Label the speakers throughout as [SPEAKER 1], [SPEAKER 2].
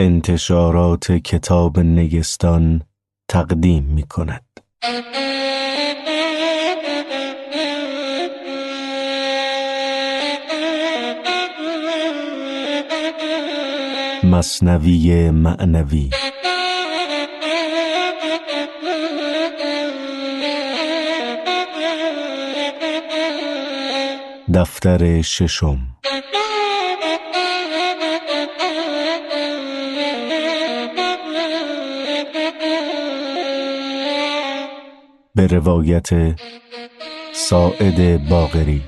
[SPEAKER 1] انتشارات کتاب نگستان تقدیم می کند. مصنوی معنوی دفتر ششم به روایت ساعد باغری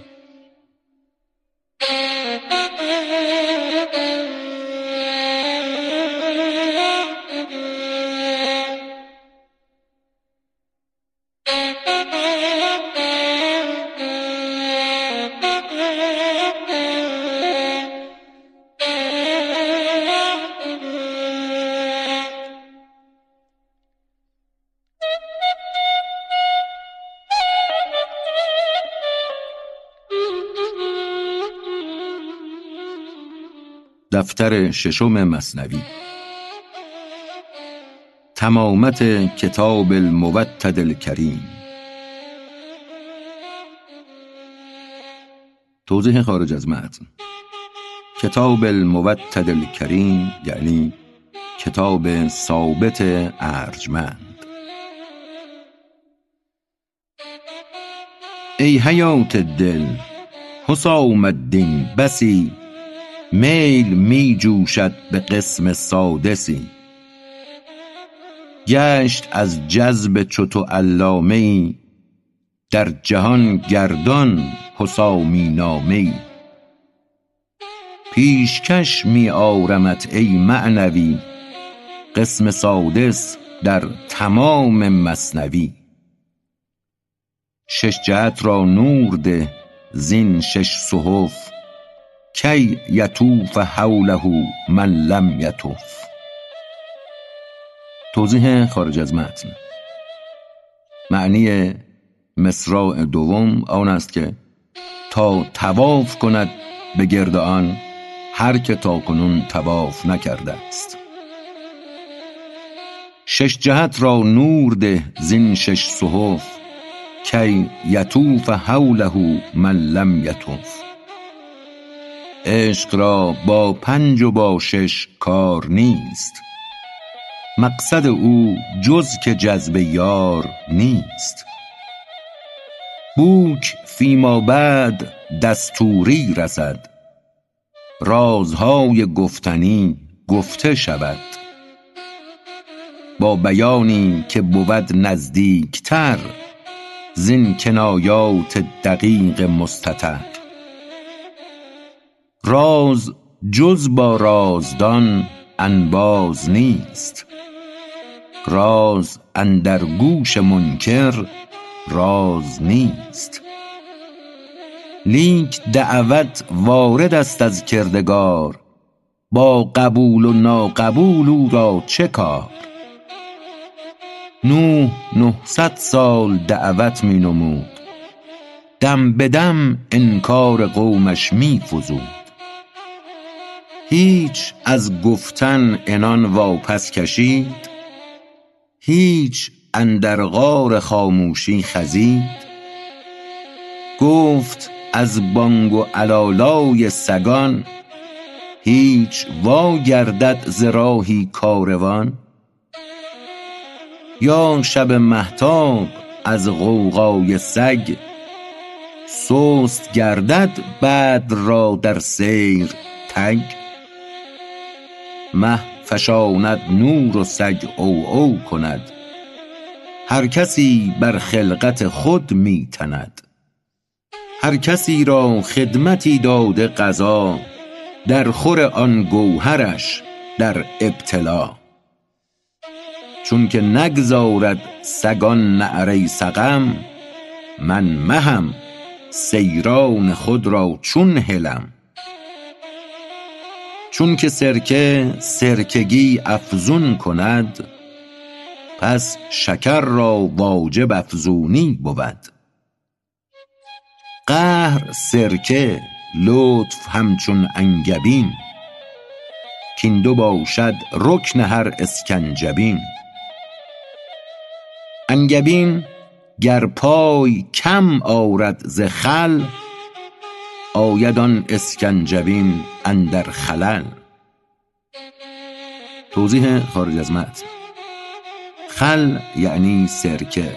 [SPEAKER 2] دفتر ششم مصنوی. تمامت کتاب الموتد الکریم. توضیح خارج از متن. کتاب الموتد الکریم یعنی کتاب ثابت ارجمند. ای حیات دل حسام الدین بسی میل می جوشد به قسم سادسی. گشت از جذب چو تو علامه ای در جهان گردان حسامی نامه ای پیشکش می آرمت ای معنوی قسم سادس در تمام مثنوی شش جهت را نور ده زین شش صحف کی یطوف حوله من لم یطف توضیح خارج از متن. معنی مصراع دوم آن است که تا تواف کند به گرد آن هر که تا کنون تواف نکرده است. شش جهت را نور ده زین شش صحف. کی یطوف حوله من لم یطف عشق را با پنج و با شش کار نیست. مقصد او جز که جذب یار نیست. بوک فیما بعد دستوری رسد. رازهای گفتنی گفته شود. با بیانی که بود نزدیکتر زین کنایات دقیق مستتر راز جز با رازدان انباز نیست. راز اندر گوش منکر راز نیست. لیک دعوت وارد است از کردگار با قبول و ناقبول او را چه کار؟ نوح نهصد سال دعوت می نمود. دم به دم انکار قومش می فزود. هیچ از گفتن عنان واپس کشید هیچ اندر غار خاموشی خزید. گفت از بانگ و علالای سگان هیچ وا گردد ز راهی کاروان. یا شب مهتاب از غوغای سگ سست گردد بدر را در سیر تگ. مه فشاند نور و سگ عو عو کند. هر کسی بر خلقت خود می تند. هر کسی را خدمتی داده قضا در خور آن گوهرش در ابتلا. چون که نگذارد سگ آن نعره سقم من مهم سیران خود را چون هلم. چون که سرکه سرکگی افزون کند پس شکر را واجب افزونی بود. قهر سرکه لطف همچون انگبین کین دو باشد رکن هر اسکنجبین. انگبین گر پای کم آرد ز خل آید آن اسکنجبین اندر خلل. توضیح خارج از متن. خل یعنی سرکه.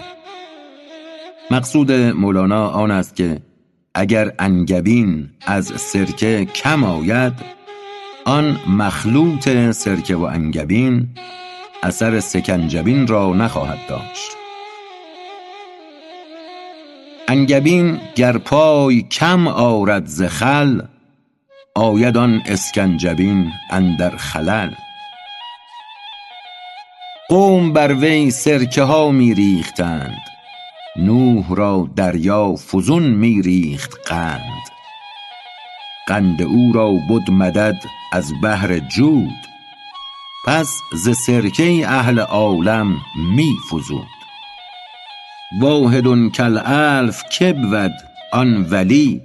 [SPEAKER 2] مقصود مولانا آن است که اگر انگبین از سرکه کم آید آن مخلوط سرکه و انگبین اثر سکنجبین را نخواهد داشت. انگبین گر پای کم آرد ز خل آید آن اسکنجبین اندر خلل. قوم بر وی سرکه ها می ریختند نوح را دریا فزون می ریخت قند. قند او را بد مدد از بهر جود پس ز سرکه اهل عالم می فزود واحد کالالف که بود آن ولی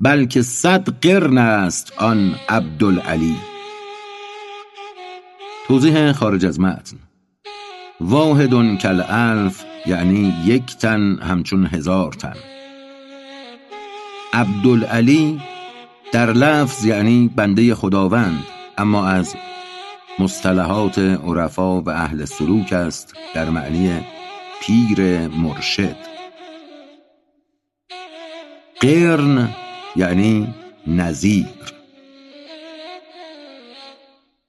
[SPEAKER 2] بلکه صد قرن است آن عبدالعلی. توضیح خارج از متن. واحد کالالف یعنی یک تن همچون هزار تن. عبدالعلی در لفظ یعنی بنده خداوند اما از مصطلحات عرفا و اهل سلوک است در معنی پیر مرشد. قرن یعنی نظیر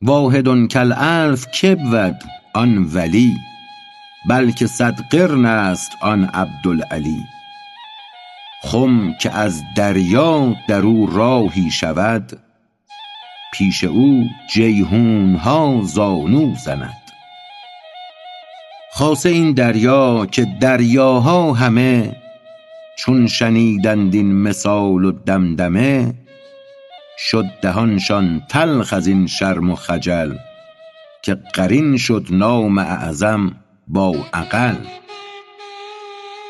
[SPEAKER 2] واحد کالالف که بود آن ولی بلکه صد قرن است آن عبدالعلی. خم که از دریا در او راهی شود پیش او جیحون ها زانو زند. خاصه این دریا که دریاها همه چون شنیدند این مثال و دمدمه شد دهانشان تلخ از این شرم و خجل که قرین شد نام اعظم با اقل.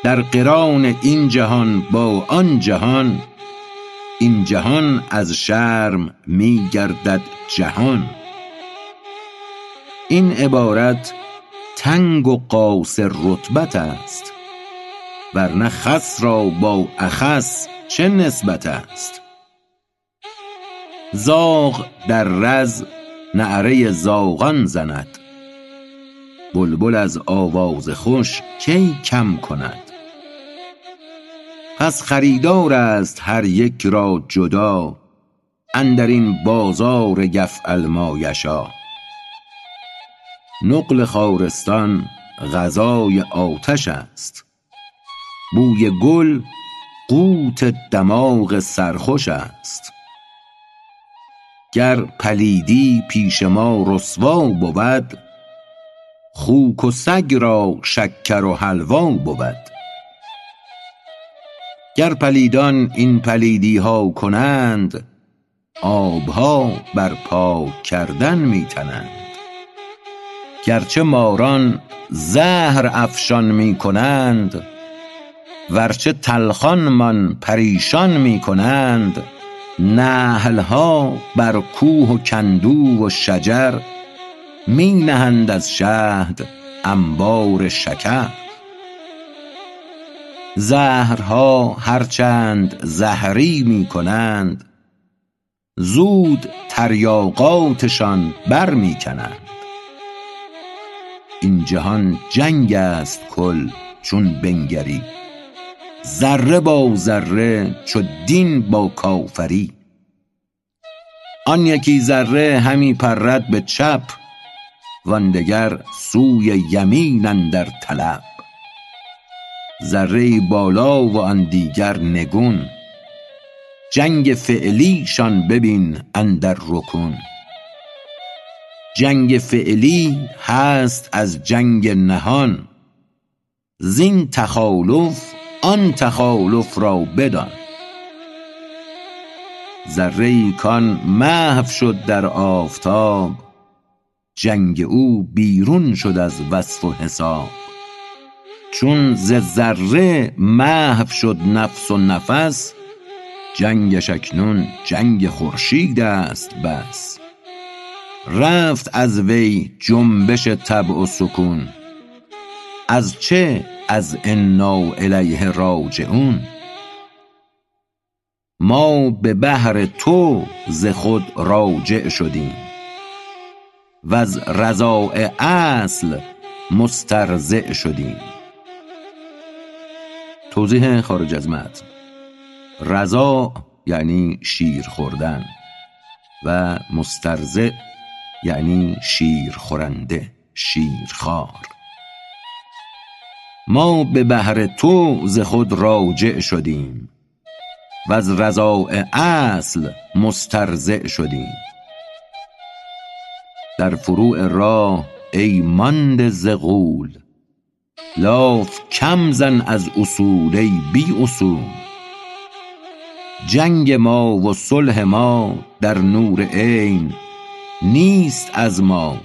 [SPEAKER 2] در قران این جهان با آن جهان این جهان از شرم می گردد جهان. این عبارت تنگ و قاصر رتبت است ورنه خس را با اخس چه نسبت است؟ زاغ در رز نعره زاغان زند بلبل از آواز خوش کی کم کند؟ پس خریدار است هر یک را جدا اندر این بازار یفعل ما یشا. نقل خارستان غذای آتش است. بوی گل قوت دماغ سرخوش است. گر پلیدی پیش ما رسوا بود خوک و سگ را شکر و حلوا بود. گر پلیدان این پلیدی ها کنند آبها بر پاک کردن می تنند گرچه ماران زهر افشان می کنند ورچه تلخانمان پریشان می کنند نحل ها بر کوه و کندو و شجر می نهند از شهد انبار شکر. زهرها هر چند زهری می کنند زود تریاقاتشان بر می کنند. این جهان جنگ است کل چون بنگری. ذره با ذره چو دین با کافری. آن یکی ذره همی پرد به چپ وان دگر سوی یمین اندر طلب. ذره بالا و آن دیگر نگون. جنگ فعلی شان ببین اندر رکون. جنگ فعلی هست از جنگ نهان. زین تخالف آن تخالف را بدان. ذره کان محو شد در آفتاب جنگ او بیرون شد از وصف و حساب. چون ز ذره محو شد نفس و نفس جنگش اکنون جنگ خورشید است بس. رفت از وی جنبش طبع و سکون. از چه؟ از انا الیه راجعون. ما به بهر تو ز خود راجع شدیم. وز رضاء اصل مسترضع شدیم. توضیح خارج از متن. رضا یعنی شیر خوردن و مسترضع یعنی شیر خورنده شیرخوار. ما به بهر تو ز خود راجع شدیم وز رضاء اصل مسترضع شدیم. در فروع راه ای مانده ز غول لاف کم زن از اصول ای بی اصول. جنگ ما و صلح ما در نور عین نیست از ما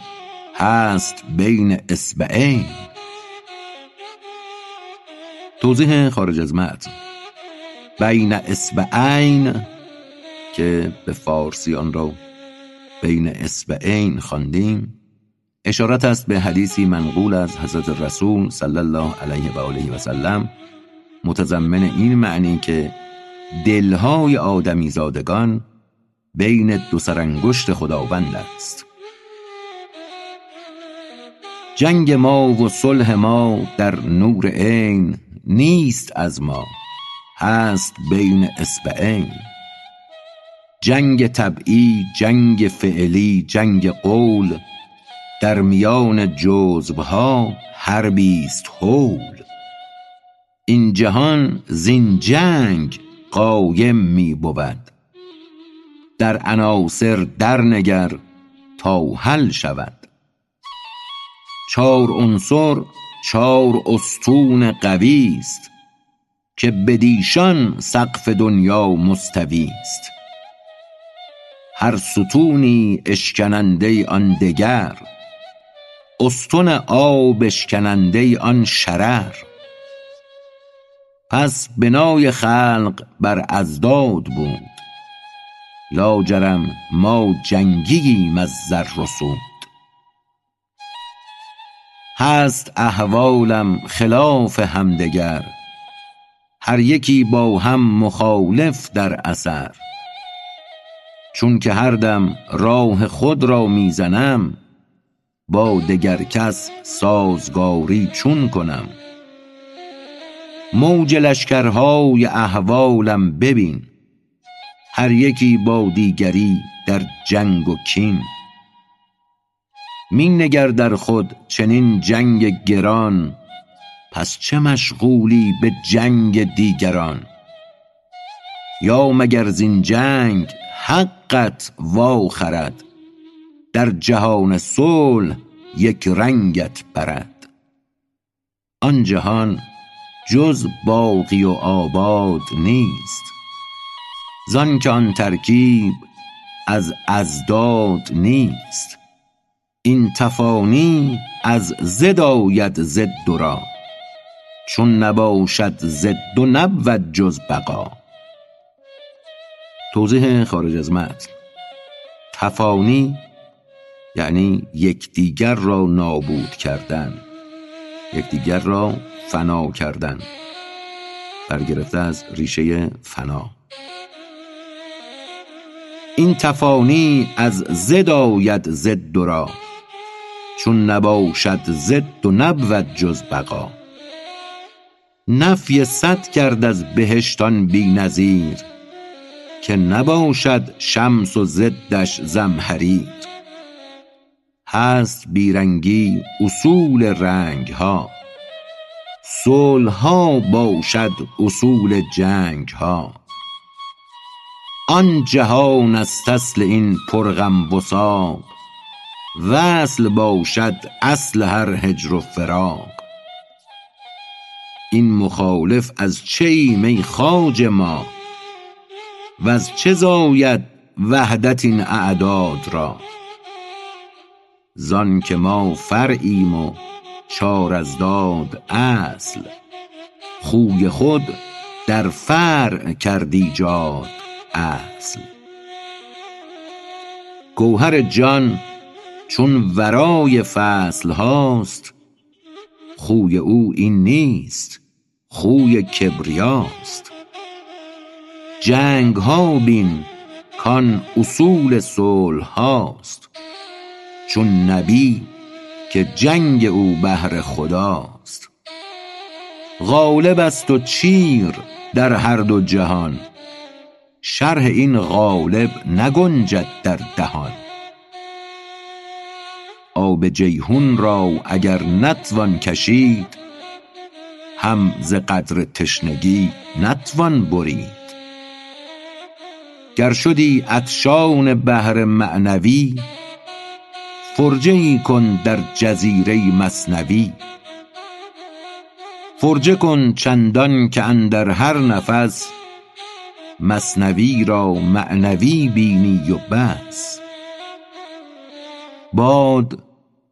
[SPEAKER 2] هست بین اصبعین. توضیح خارج از متن. بین اصبعین که به فارسی آن را بین اصبعین خواندیم اشارت است به حدیثی منقول از حضرت رسول صلی الله علیه و آله و سلم. متضمن این معنی که دلهای آدمی زادگان بین دو سرانگشت خداوند است. جنگ ما و صلح ما در نور عین نیست از ما هست بین اصبعین. جنگ طبعی جنگ فعلی جنگ قول در میان جزوها حربی است هول. این جهان زین جنگ قایم می بود. در عناصر در نگر تا حل شود. چار عنصر چار استون قوی است که بدیشان سقف دنیا مستوی است. هر ستونی اشکننده آن دگر استن آب اشکننده آن شرر. پس بنای خلق بر اضداد بود. لاجرم ما جنگییم از زر و هست احوالم خلاف همدگر هر یکی با هم مخالف در اثر. چون که هر دم راه خود را می زنم با دگر کس سازگاری چون کنم. موج لشکرهای احوالم ببین هر یکی با دیگری در جنگ و کین. می نگر در خود چنین جنگ گران پس چه مشغولی به جنگ دیگران؟ یا مگر زین جنگ حقت وا خرد در جهان صلح یک رنگت برد آن جهان جز باقی و آباد نیست. زانکه آن ترکیب از اضداد نیست. این تفانی از ضد آید ضد را. چون نباشد ضد و نبود جز بقا. توضیح خارج از متن. تفانی یعنی یکدیگر را نابود کردن یکدیگر را فنا کردن. برگرفته از ریشه فنا. این تفانی از ضد آید ضد را چون نباشد ضد و نبود جز بقا. نفی صد کرد از بهشت آن بی نظیر که نباشد شمس و ضدش زمهریر هست بیرنگی اصول رنگها صلحها باشد اصول جنگها. آن جهان است اصل این پر غم وثاق وصل باشد اصل هر هجر و فراق. این مخالف از چه ایم ای خواجه ما؟ وز چه زاید وحدت این اعداد را؟ زانکه ما فرعیم و چار اضداد اصل. خوی خود در فرع کرد ایجاد. اصل. گوهر جان چون ورای فصل هاست خوی او این نیست خوی کبریاست. جنگ ها بین کان اصول صلح هاست چون نبی که جنگ او بهر خداست. غالب است و چیر در هر دو جهان شرح این غالب نگنجد در دهان. آب جیحون را اگر نتوان کشید هم ز قدر تشنگی نتوان برید. گر شدی عطشان بحر معنوی فرجه ای کن در جزیره مثنوی فرجه کن چندان که اندر هر نفس مثنوی را معنوی بینی و بس. باد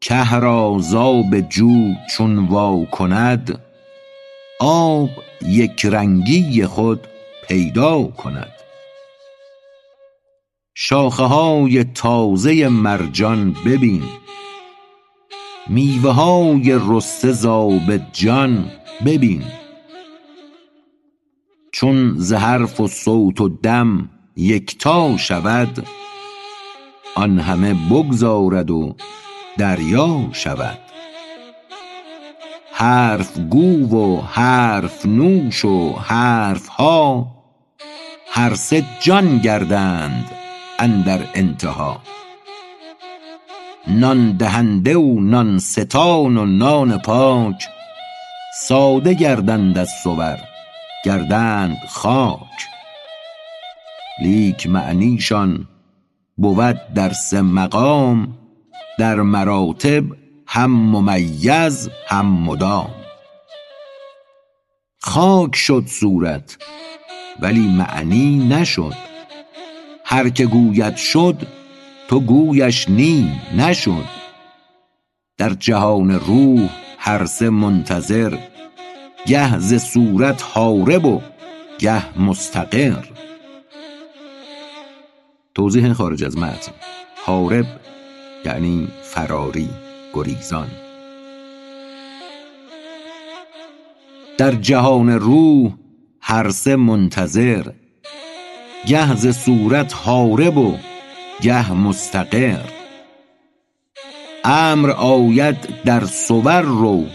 [SPEAKER 2] که را ز آب جو چون وا کند آب یکرنگی خود پیدا کند. شاخه های تازه مرجان ببین میوه های رسته ز آب جان ببین. چون ز حرف و صوت و دم یکتا شود آن همه بگذارد و دریا شود. حرف گو و حرف نوش و حرف ها هر سه جان گردند اندر انتها. نان دهنده و نان ستان و نان پاک ساده گردند از صور. گردند خاک. لیک معنیشان بود در سه مقام در مراتب هم ممیز هم مدام. خاک شد صورت ولی معنی نشد. هر که گوید شد تو گویش نی نشد. در جهان روح هر سه منتظر گه ز صورت هارب و گه مستقر. توضیح خارج از متن. هارب یعنی فراری گریزان. در جهان روح هر سه منتظر. گه ز صورت هارب و گه مستقر. امر آید در صور رو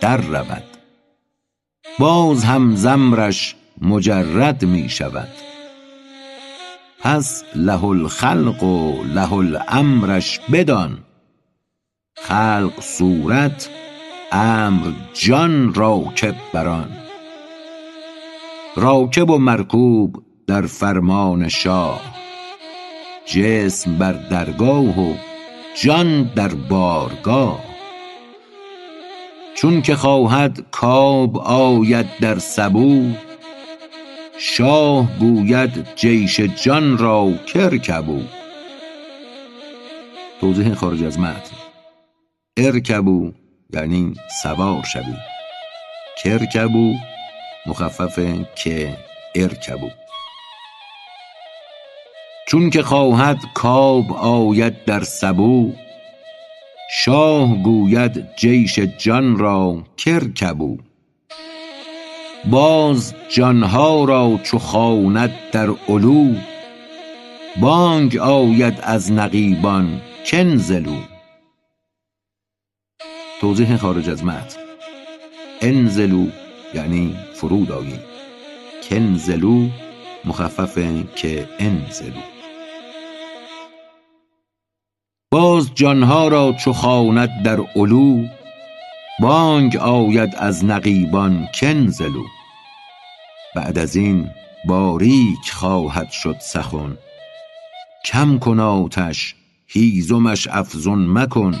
[SPEAKER 2] در رود. باز هم ز امرش مجرد می شود. پس له الخلق و له الامرش بدان. خلق صورت امر جان راکب بر آن. راکب و مرکوب در فرمان شاه. جسم بر درگاه و جان در بارگاه. چون که خواهد کآب آید در سبو شاه گوید جیش جان را کارکبوا توضیح خارج از متن. ارکبوا یعنی سوار شوید کارکبوا مخفف که ارکبوا چون که خواهد کآب آید در سبو شاه گوید جیش جان را کارکبوا باز جان ها را چو خواند در علو بانگ آید از نقیبان کانزلوا توضیح خارج از متن. انزلوا یعنی فرود آیید کانزلوا مخفف که انزلوا باز جان ها را چو خواند در علو بانگ آید از نقیبان کانزلوا بعد از این باریک خواهد شد سخن. کم کن آتش هیزمش افزون مکن.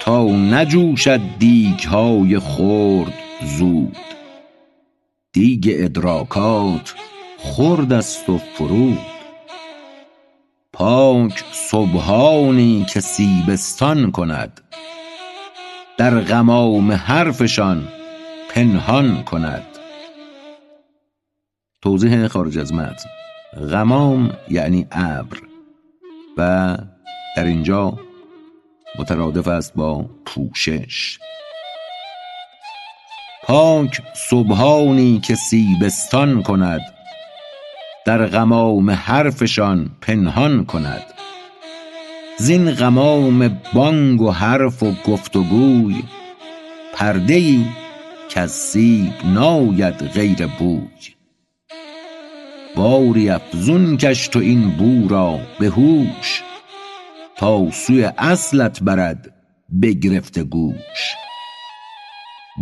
[SPEAKER 2] تا نجوشد دیگ های خرد زود. دیگ ادراکات خرد است و فرود. پاک سبحانی که سیبستان کند. در غمام حرفشان پنهان کند. توضیح خارج از متن. غمام یعنی ابر. و در اینجا مترادف است با پوشش. پاک صبحانی که سیبستان کند. در غمام حرفشان پنهان کند. زین غمام بانگ و حرف و گفت و گوی پرده ای کز سیب ناید غیر بوی. باری افزون کش تو این بو را به هوش تا سوی اصلت برد بگرفته گوش.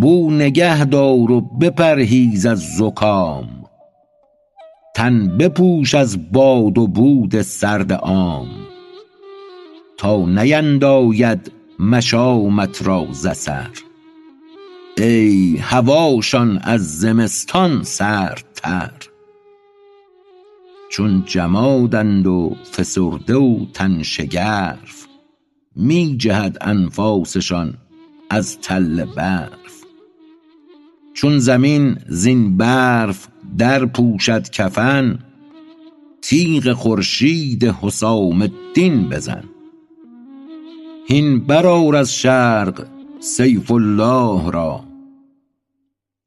[SPEAKER 2] بو نگه دار و بپرهیز از زکام تن بپوش از باد و بود سرد عام تا نینداید مشامت را ز ای هواشان از زمستان سردتر. چون جمادند و فسرده و تن شگرف می جهد انفاسشان از تل برف چون زمین زین برف در پوشد کفن تیغ خورشید حسام الدین بزن. هین برآر از شرق سیف الله را.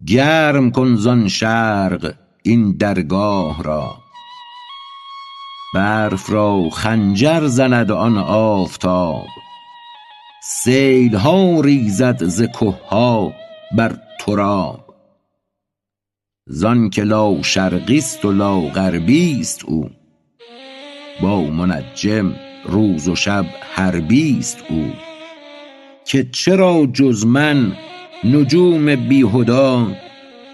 [SPEAKER 2] گرم کن زان شرق این درگاه را. برف را خنجر زند آن آفتاب. سیل ها ریزد ز که ها بر تراب. زانک لاشرقی است و لاغربی است او. با منجم روز و شب حربی است او. که چرا جز من نجوم بیهدا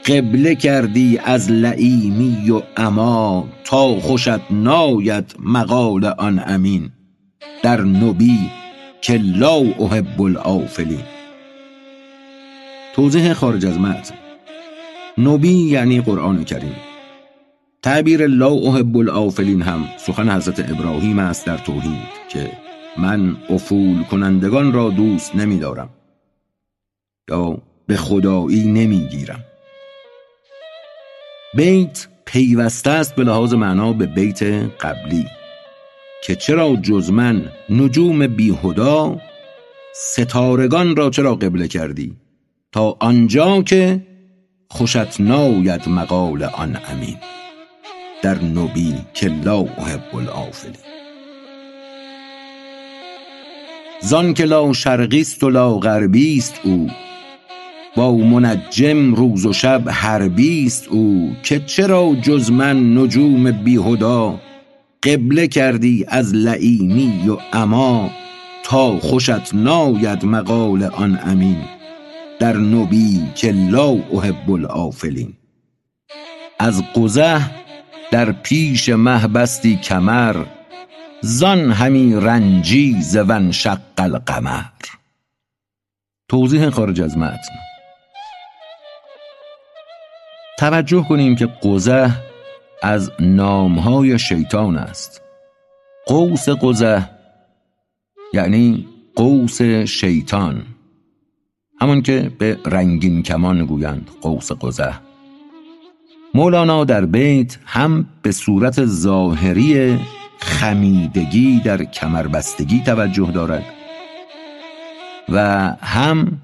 [SPEAKER 2] قبله کردی از لییمی و عمی تا خوشت ناید مقال آن امین. در نبی که لا احب الافلین توضیح خارج از متن. نبی یعنی قرآن کریم. تعبیر لا احب الافلین هم سخن حضرت ابراهیم است در توحید که من افول کنندگان را دوست نمی دارم یا به خدایی نمی گیرم بیت پیوسته است به لحاظ معنا به بیت قبلی که چرا جز من نجوم بیهدا ستارگان را چرا قبله کردی تا آنجا که خوشت ناید مقال آن امین. در نبی که لا احب الافلین زان که لا شرقی است و لا غربی است او با منجم روز و شب حربی است او که چرا جز من نجوم بیهدا؟ قبله کردی از لییمی و عمی تا خوشت ناید مقال آن امین. در نبی که لا احب الافلین از قزح در پیش مه بستی کمر زان همی رنجی ز وانشق القمر. توضیح خارج از متن. توجه کنیم که قزح از نامهای شیطان است. قوس قزح یعنی قوس شیطان. همان که به رنگین کمان گویند قوس قزح. مولانا در بیت هم به صورت ظاهری خمیدگی در کمربستگی توجه دارد و هم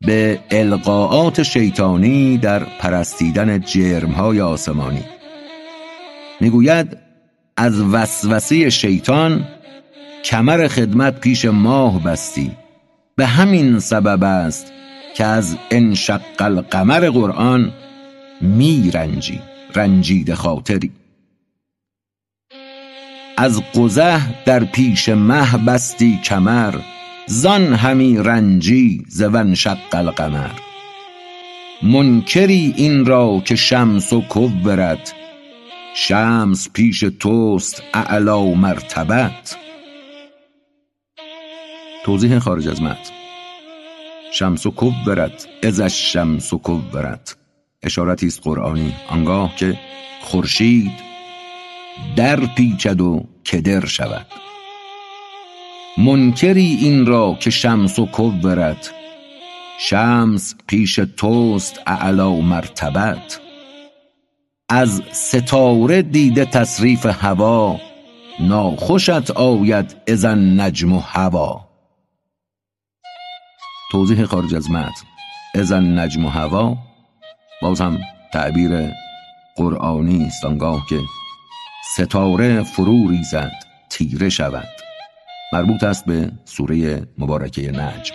[SPEAKER 2] به القاعات شیطانی در پرستیدن جرمهای آسمانی. می‌گوید از وسوسه شیطان کمر خدمت پیش ماه بستی. به همین سبب است که از انشق القمر قرآن می رنجی رنجید خاطری. از قزح در پیش مه بستی کمر زان همی رنجی ز وانشق القمر. منکری این را که شمس کورت شمس پیش توست اعلی مرتبت. توضیح خارج از متن. شمس کورت اذا الشمس کورت اشارتی است قرآنی آنگاه که خورشید در پیچد و کدر شود. منکری این را که شمس کورت شمس پیش توست اعلی مرتبت. از ستاره دیده تصریف هوا ناخوشت آید اذا النجم هوی توضیح خارج از متن. ازن نجم و هوا. باز هم تعبیر قرآنی است آنگاه که ستاره فرو ریزد تیره شود. مربوط است به سوره مبارکه نجم.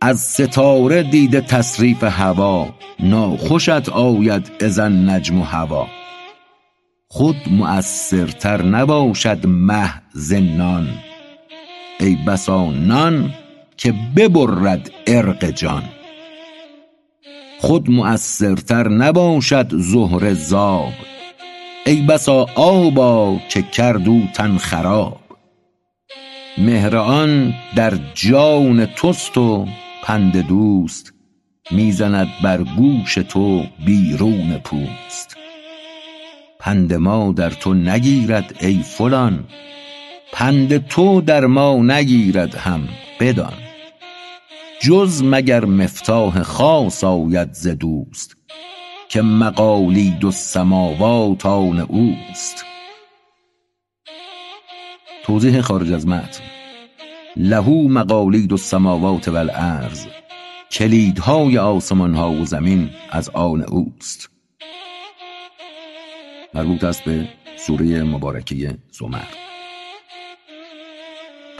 [SPEAKER 2] از ستاره دیده تصریف هوا ناخوشت آید ازن نجم و هوا. خود مؤثرتر نباشد مه زنان. ای بسا نان که ببرد ارق جان. خود مؤثرتر نباشد زهر زاب. ای بسا آبا که کردو تن خراب. مهر آن در جان توست و پند دوست. می‌زند بر گوش تو بیرون پوست. پند ما در تو نگیرد ای فلان. پند تو در ما نگیرد هم بدان. جز مگر مفتاح خاص آید ز دوست که مقالید السماوات آن اوست. توضیح خارج از متن. له مقالید السماوات والارض کلیدهای آسمان ها و زمین از آن اوست. مربوط است به سوره مبارکه زمر.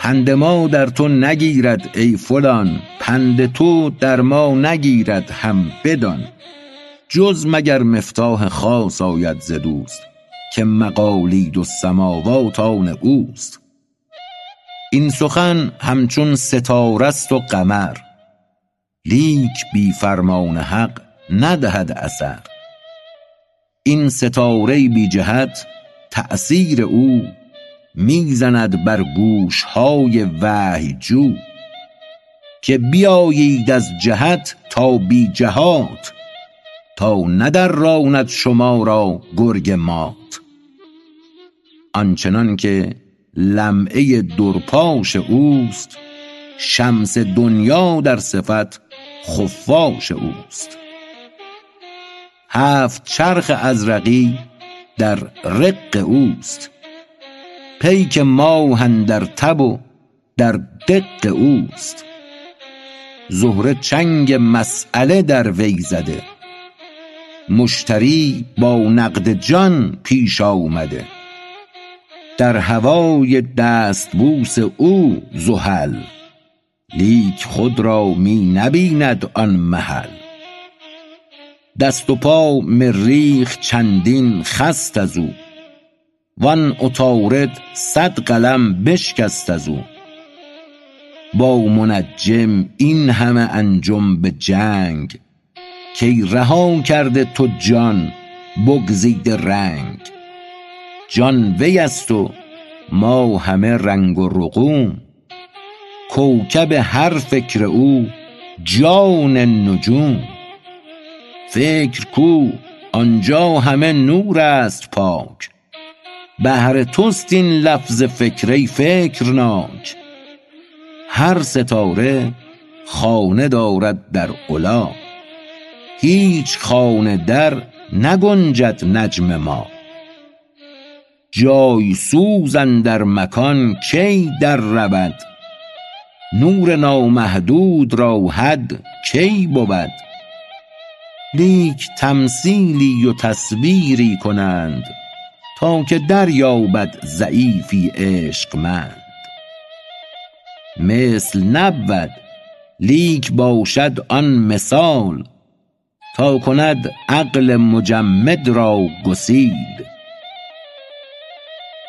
[SPEAKER 2] پند ما در تو نگیرد ای فلان. پند تو در ما نگیرد هم بدان. جز مگر مفتاح خاص آید ز دوست که مقالید السماوات آن اوست. این سخن همچون ستاره است و قمر. لیک بی فرمان حق ندهد اثر. این ستاره بی جهت تأثیر او می‌زند بر گوش های وحی جو که بیایید از جهت تا بی جهات تا ندراند شما را گرگ مات. آنچنان که لمعه درپاش اوست شمس دنیا در صفت خفاش اوست. هفت چرخ ازرقی در رق اوست. پیک ماه اندر تب و در دق اوست. زهره چنگ مسأله در وی زده. مشتری با نقد جان پیش آمده. در هوای دستبوس او زحل. لیک خود را می نبیند آن محل. دست و پا مریخ چندین خست از او. وان عطارد صد قلم بشکست از او. با منجم این همه انجم به جنگ. کای رها کرده تو جان بگزیده رنگ. جان وی است و ما همه رنگ و رقوم. کوکب هر فکر او جان نجوم. فکر کو آنجا همه نور است پاک. بهر توست این لفظ فکر ای فکرناک. هر ستاره خانه دارد در علا هیچ خانه در نگنجد نجم ما. جای سوز اندر مکان کی در رود؟ نور نامحدود را حد کی بود؟ لیک تمثیلی و تصویری کنند. تا که دریابد ضعیفی عشقمند. مثل نبود لیک باشد آن مثال تا کند عقل مجمد را گسیل.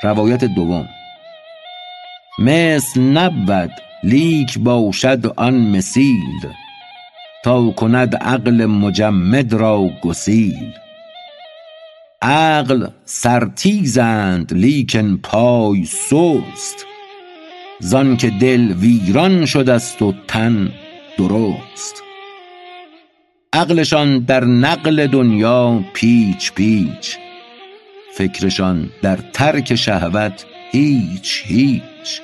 [SPEAKER 2] روایت دوم. مثل نبود لیک باشد آن مثیل تا کند عقل مجمد را گسیل. عقل سرتیزند لیکن پای سست. زانکه دل ویران شده است و تن درست. عقلشان در نقل دنیا پیچ پیچ. فکرشان در ترک شهوت هیچ هیچ.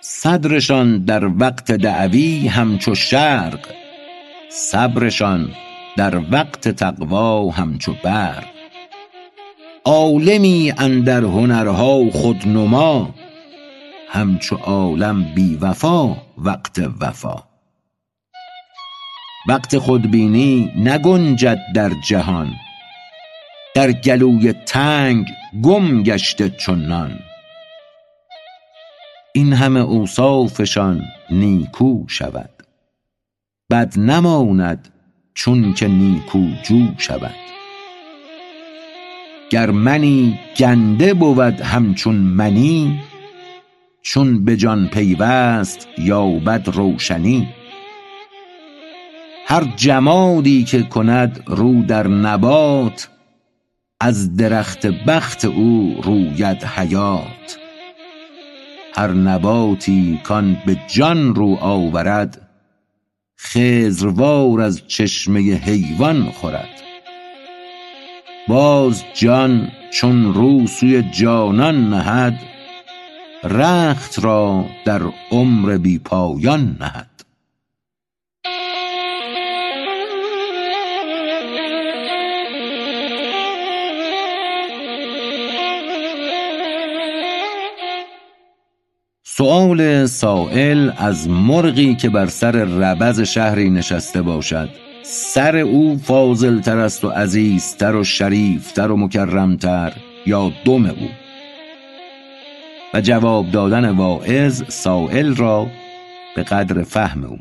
[SPEAKER 2] صدرشان در وقت دعوی همچو شرق. صبرشان در وقت تقوی همچو برق. عالمی اندر هنرها خودنما همچو عالم بی وفا وقت وفا. وقت خودبینی نگنجد در جهان در گلوی تنگ گم گشته چون نان این همه اوصافشان نیکو شود بد نماند چون که نیکوجو شود. گر منی گنده بود همچون منی چون به جان پیوست یابد روشنی. هر جمادی که کند رو در نبات از درخت بخت او روید حیات. هر نباتی کان به جان رو آورد خضروار از چشمه حیوان خورد. باز جان چون رو سوی جانان نهد رخت را در عمر بی پایان نهد. سؤال سایل از مرغی که بر سر ربز شهری نشسته باشد. سر او فاضل تر است و عزیزتر و شریفتر و مکرمتر یا دم او. و جواب دادن واعظ سایل را به قدر فهم او.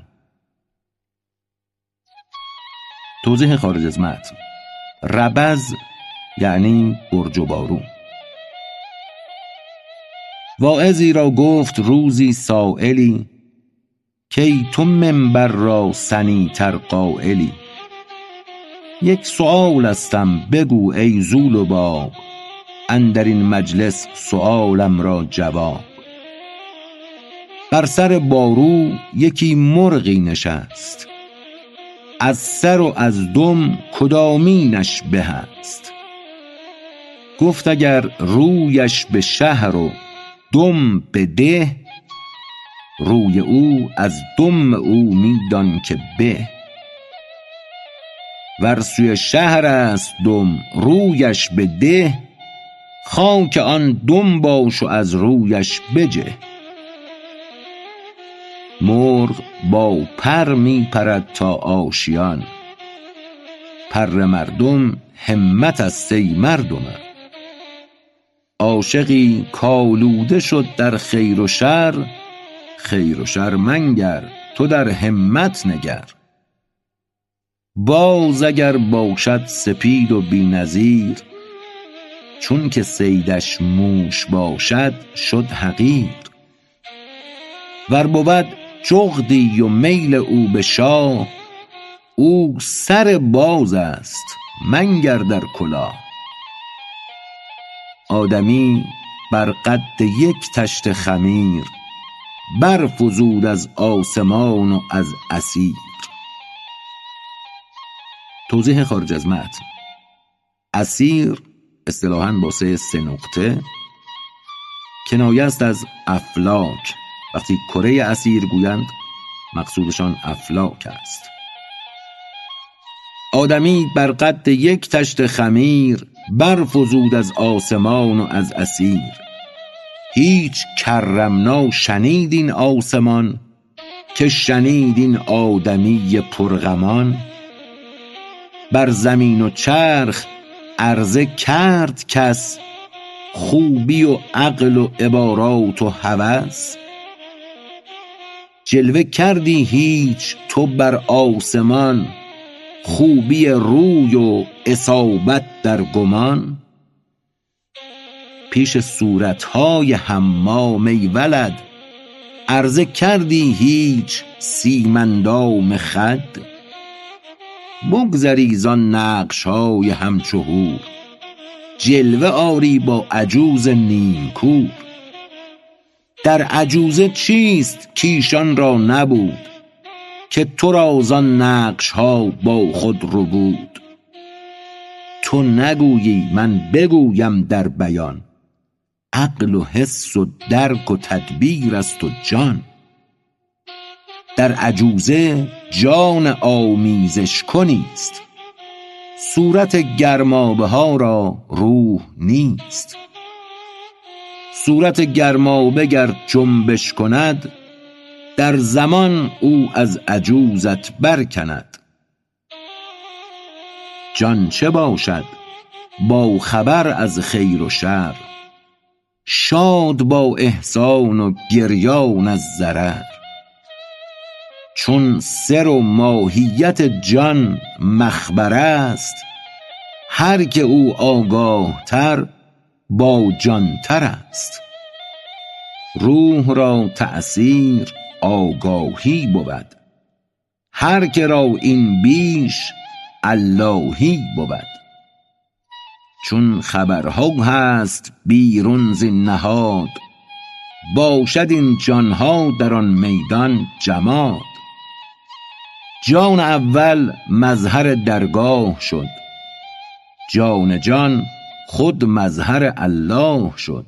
[SPEAKER 2] توضیح خارج از متن. ربز یعنی برج و بارون واعظی را گفت روزی سایلی کای تو منبر را سنی تر قایلی یک سؤالستم بگو ای ذو لباب اندر این مجلس سؤالم را جواب. بر سر بارو یکی مرغی نشست از سر و از دم کدامینش به است گفت اگر رویش به شهر و دم به ده روی او از دم او می دان که به. ور سوی شهر است دم رویش به ده. خاک آن دم باش و از رویش بجه. مرغ با پر می پرد تا آشیان. پر مردم همت است ای مردمه عاشقی کآلوده شد در خیر و شر خیر و شر منگر تو در همت نگر. باز اگر باشد سپید و بی نظیر چون که صیدش موش باشد شد حقیر. ور بود جغدی و میل او به شاه او سر باز است منگر در کلاه. آدمی بر قد یک طشت خمیر برفزود از آسمان و از اثیر توضیح خارج از متن. اثیر اصطلاحا با سه نقطه. کنایه است از افلاک. وقتی کره اثیر گویند مقصودشان افلاک است. آدمی بر قد یک طشت خمیر برفزود از آسمان و از اثیر هیچ کرمنا شنید این آسمان که شنید این آدمی پرغمان. بر زمین و چرخ عرضه کرد کس خوبی و عقل و عبارات و هوس. جلوه کردی هیچ تو بر آسمان خوبی روی و اصابت در گمان. پیش صورتهای حمام ای ولد. عرضه کردی هیچ سیم اندام خد. بگذری زان نقشهای همچو حور. جلوه آری با عجوز نیم کور در عجوزه چیست کایشان را نبود که تو را زان نقشها با خود ربود؟ تو نگویی من بگویم در بیان. عقل و حس و درک و تدبیر است و جان. در عجوزه جان آمیزش کنیست صورت گرمابه ها را روح نیست. صورت گرما بگر جنبش کند در زمان او از عجوزت برکند. جان چه باشد؟ با خبر از خیر و شر. شاد با احسان و گریان از ضرر. چون سر و ماهیت جان مخبر است هر که او آگاه تر با جان تر است. روح را تأثیر آگاهی بود هر که را این بیش اللهی بود. چون خبرها هست بیرون زین نهاد. باشد این جانها در آن میدان جماد. جان اول مظهر درگاه شد. جان جان خود مظهر الله شد.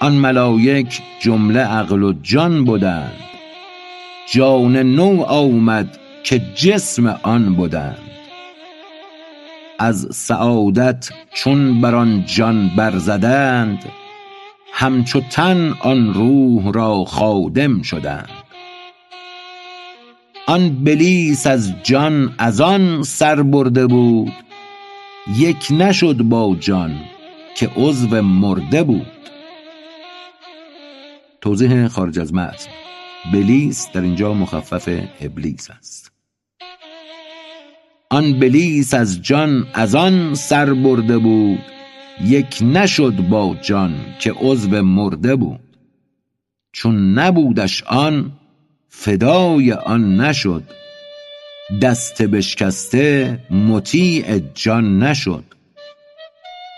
[SPEAKER 2] آن ملایک جمله عقل و جان بدند جان نو آمد که جسم آن بدند از سعادت چون بر آن جان برزدند همچو تن آن روح را خادم شدند. آن بلیس از جان از آن سر برده بود یک نشد با جان که عضو مرده بود. توضیح خارج از متن. بلیس در اینجا مخفف ابلیس است. آن بلیس از جان از آن سر برده بود یک نشد با جان که عضو مرده بود. چون نبودش آن فدای آن نشد. دست بشکسته مطیع جان نشد.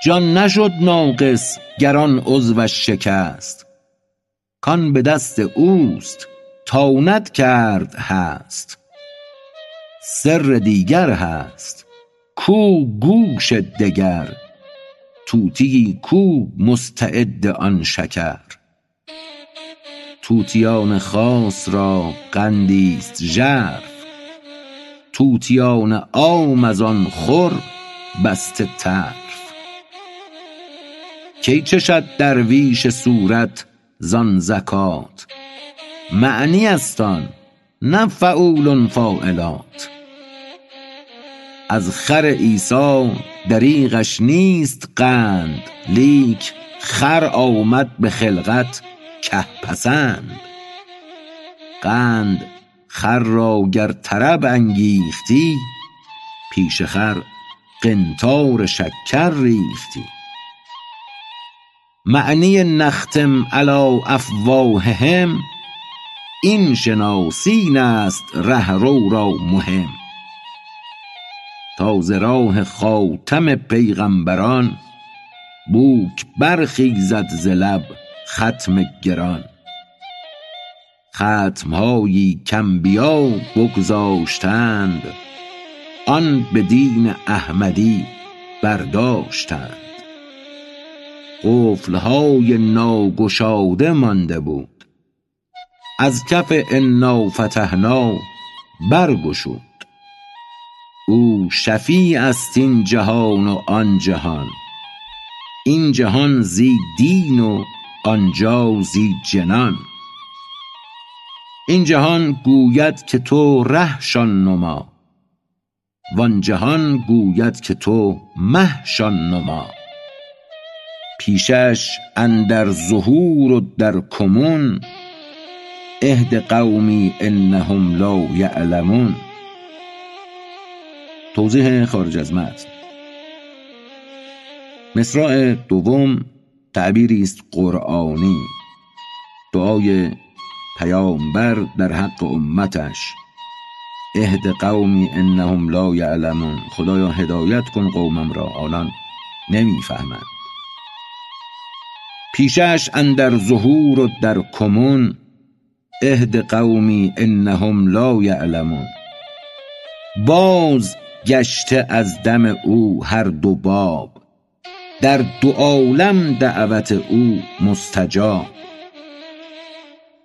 [SPEAKER 2] جان نشد ناقص گر آن عضوش شکست. کان به دست اوست تاند کرد هست. سر دیگر هست. کو گوش دگر. طوطیی کو مستعد آن شکر. طوطیان خاص را قندی است ژرف. طوطیان عام از آن خور بسته طرف کی چشد درویش صورت زان زکات؟ معنی است آن نه فعول فاعلات. از خر عیسی دریغش نیست قند لیک خر آمد به خلقت که پسند. قند خر را گر طرب انگیختی پیش خر قنطار شکر ریختی. معنی نختم علی افواههم این شناس این است رهرو را مهم. تا ز راه خاتم پیغمبران بوک برخیزد ز لب ختم گران. ختمهایی کانبیا بگذاشتند آن به دین احمدی برداشتند. قفلهای ناگشاده مانده بود از کف انا فتحنا برگشود. او شفیع است این جهان و آن جهان. این جهان زی دین و آنجا زی جنان. این جهان گوید که تو ره شان نما. وان جهان گوید که تو مه شان نما. پیشش اندر ظهور و در کنون اهد قومی انهم لا یعلمون. توضیح خارج از متن مصرع دوم تعبیری است قرآنی. دعای پیامبر در حق امتش. اهد قومی انهم لا یعلمون. خدایا هدایت کن قومم را. آنان نمی‌فهمند. پیشش اندر ظهور و در کمون. اهد قومی انهم لا یعلمون. باز گشته از دم او هر دو باب. در دو عالم دعوت او مستجاب.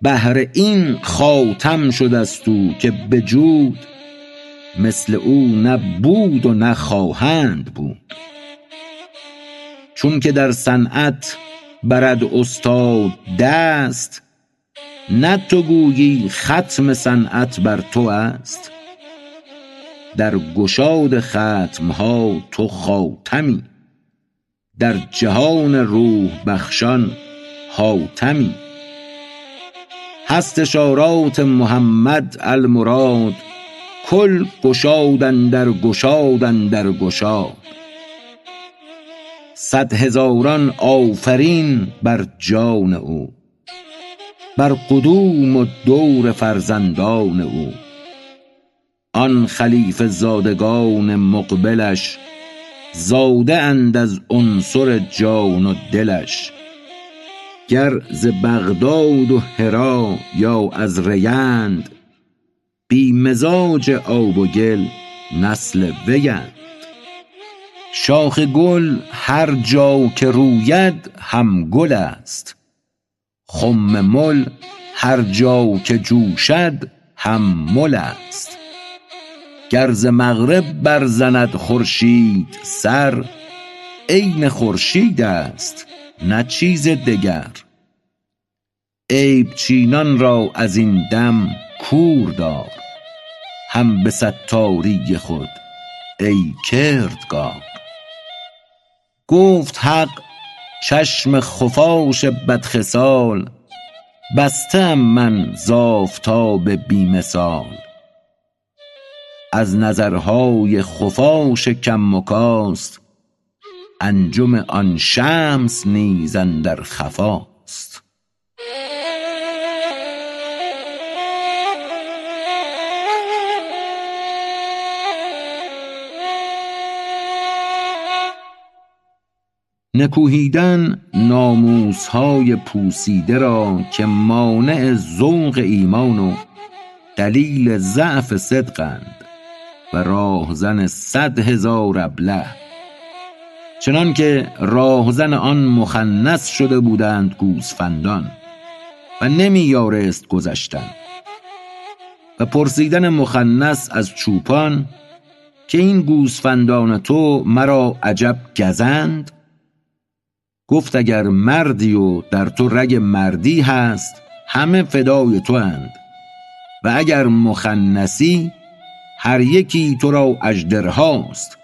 [SPEAKER 2] بهر این خاتم شده ست او که بجود مثل او نه بود و نه خواهند بود. چون که در صنعت برد استاد دست نه تو گویی ختم صنعت بر تو است. در گشاد ختم ها تو خاتمی. در جهان روح بخشان حاتمی. هست اشارات محمد المراد کل گشاد اندر گشاد اندر گشاد. صد هزاران آفرین بر جان او بر قدوم و دور فرزندان او. آن خلیفه زادگان مقبلش زاده اند از عنصر جان و دلش. گر ز بغداد و هری یا از ریند بی مزاج آب و گل نسل ویند. شاخ گل هر جا که روید هم گل است. خم مل هر جا که جوشد هم مل است. گر ز مغرب برزند خورشید سر عین خورشید است نه چیز دگر. عیب چینان را از این دم کور دار هم به ستاری خود ای کردگار. گفت حق چشم خفاش بدخصال بسته ام من ز آفتاب بی مثال از نظرهای خفاش کم مکاست انجم آن شمس نیز اندر خفاست. نکوهیدن ناموسهای پوسیده را که مانع ذوق ایمان و دلیل ضعف صدقند. و راهزن صد هزار ابله. چنانکه راهزن آن مخنث شده بودند گوسفندان و نمی یارست گذشتن. و پرسیدن مخنث از چوپان که این گوسفندان تو مرا عجب گزند؟ گفت اگر مردی و در تو رگ مردی هست همه فدای تو اند و اگر مخنثی هر یکی تو را اژدرهاست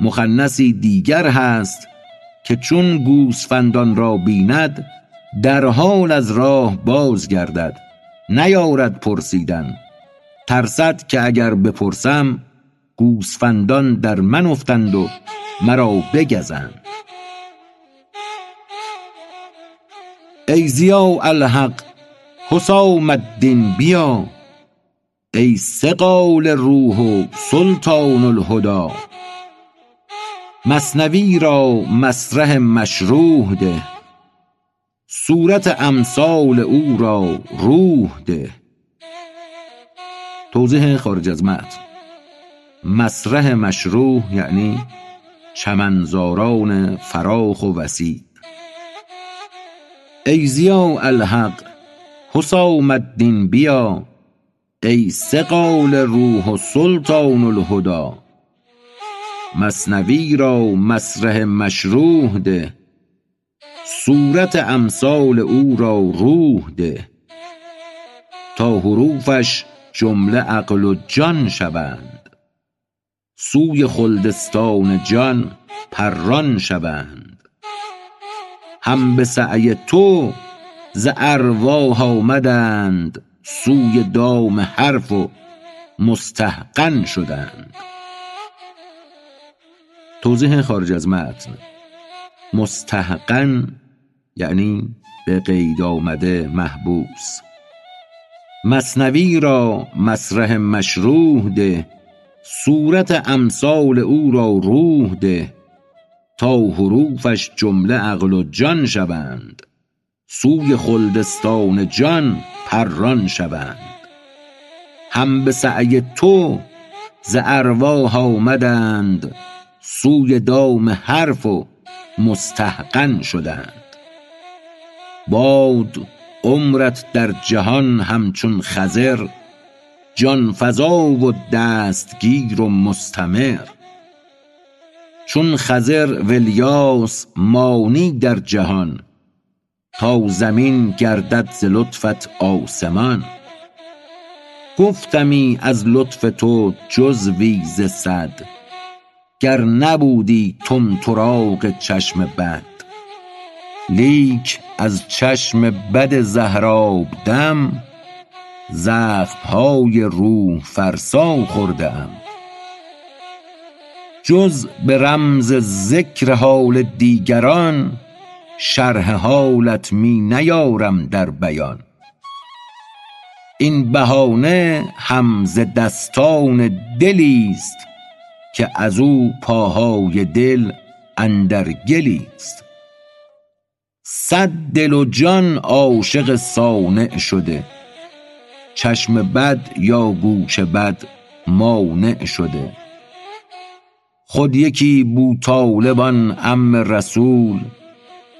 [SPEAKER 2] مخنثی دیگر هست که چون گوسفندان را بیند در حال از راه باز گردد نیارد پرسیدن. ترسد که اگر بپرسم گوسفندان در من افتند و مرا بگزند. ای ضیاء الحق حسام الدین بیا. ای صقال روح و سلطان الهدی. مثنوی را مسرح مشروح ده. صورت امثال او را روح ده. توضیح خارج از متن. مسرح مشروح یعنی چمنزاران فراخ و وسیع. ای ضیاء الحق حسام الدین بیا. ای صقال روح و سلطان الهدی. مثنوی را مسرح مشروح ده. صورت امثال او را روح ده. تا حروفش جمله عقل و جان شوند. سوی خلدستان جان پران شوند. هم به سعی تو ز ارواح آمدند. سوی دام حرف و مستحقن شدند. توضیح خارج از متن. مستحقن یعنی به قید آمده محبوس. مثنوی را مسرح مشروح ده صورت امثال او را روح ده تا حروفش جمله عقل و جان شوند. سوی خلدستان جان پران شوند. هم به سعی تو ز ارواح آمدند سوی دام حرف و مستحقن شدند. باد عمرت در جهان همچون خضر جان فزا و دستگیر و مستمر. چون خضر و الیاس مانی در جهان تا زمین گردد ز لطفت آسمان. گفتمی از لطف تو جزوی ز صد گر نبودی طمطراق چشم بد. لیک از چشم بد زهراب دم زخمهای روح فرسا خورده ام. جز به رمز ذکر حال دیگران شرح حالت می نیارم در بیان. این بهانه هم ز دستان دلی است که از او پاهای دل اندر گلی است. صد دل و جان عاشق صانع شده. چشم بد یا گوش بد مانع شده. خود یکی بوطالب آن عم رسول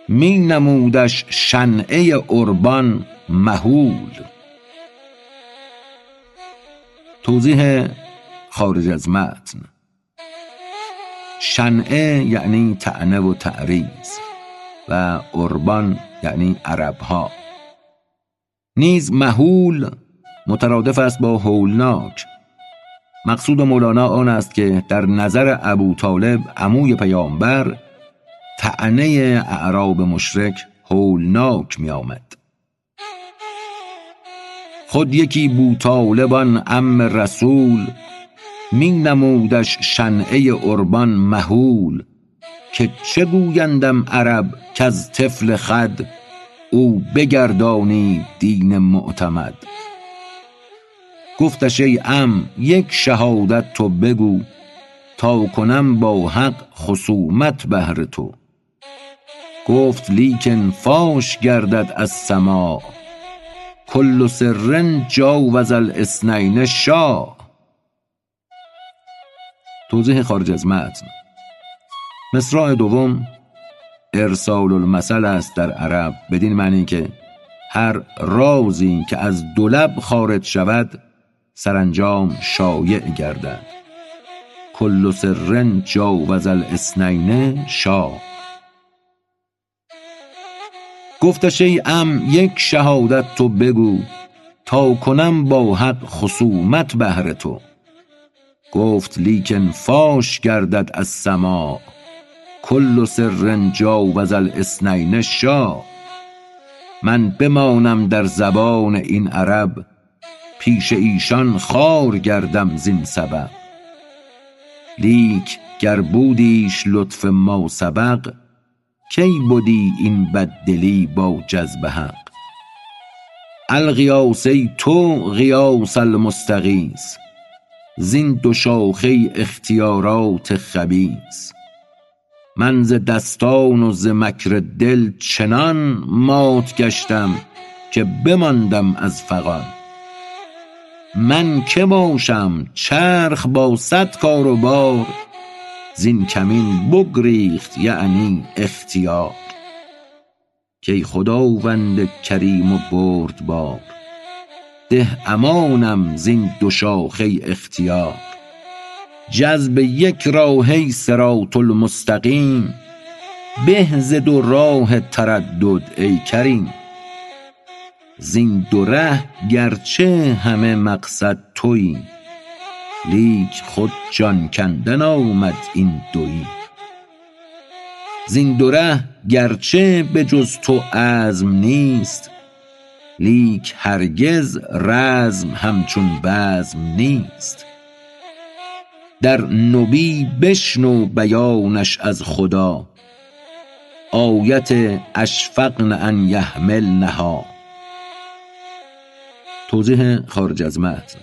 [SPEAKER 2] می نمودش شنعه قربان مهول. توضیح خارج از متن. شنعه یعنی تعنه و تعریض و قربان یعنی عرب ها نیز مهول مترادف است با هولناک. مقصود مولانا آن است که در نظر ابو طالب عموی پیامبر تعنه اعراب مشرک هولناک می آمد خود یکی بوطالبان ام رسول می نمودش شنعه قربان مهول که چه گویندم عرب کز طفل خد او بگردانی دین معتمد. گفتش ای عم یک شهادت تو بگو تا کنم با حق خصومت بهر تو. گفت لیکن فاش گردد از سماع کل سر جاوز الاثنین شاع توضیح خارج از متن. مصرع دوم ارسال المثل است در عرب بدین معنی که هر رازی که از دو لب خارج شود سرانجام شایع گردد. کل سر جاوز الاثنین شاع گفتش ای عم یک شهادت تو بگو تا کنم با حق خصومت بهر تو. گفت لیکن فاش گردد از سماع کل سر جاوز الاثنین شاع من بمانم در زبان این عرب پیش ایشان خوار گردم زین سبب. لیک گر بودیش لطف ما سبق کی بدی این بددلی با جذب حق؟ الغیاث ای تو غیاث المستغیث زین دو شاخه اختیارات خبیث. من ز دستان و ز مکر دل چنان مات گشتم که بماندم از فغان. من که باشم چرخ با صد کار و بار زین کمین بگریخت یعنی اختیار. کای خداوند کریم و بردبار ده امانم زین دو شاخه اختیار. جذب یک راه ای صراط المستقیم به ز دو راه تردد ای کریم. زین دو ره گرچه همه مقصد تویی لیک خود جان کندن آمد این دویی زین دو ره گرچه به جز تو عزم نیست لیک هرگز رزم همچون بزم نیست. در نبی بشنو بیانش از خدا آیت اشفقن ان یحملنها. توضیح خارج از متن.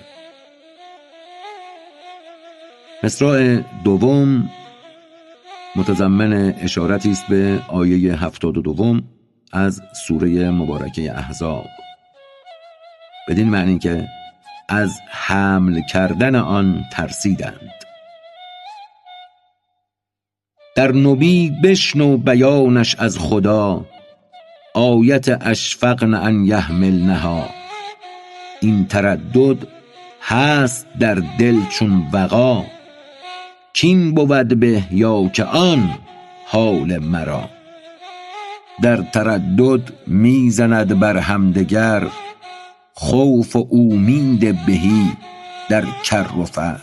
[SPEAKER 2] مصرع دوم متضمن اشارتی است به آیه هفتاد و دوم از سوره مبارکه احزاب. بدین معنی که از حمل کردن آن ترسیدند. در نبی بشنو بیانش از خدا آیت اشفقن ان یحملنها این تردد هست در دل چون وغا. کین بود به یا که آن حال مرا. در تردد می‌زند بر همدگر خوف و اومید بهی در کر و فر.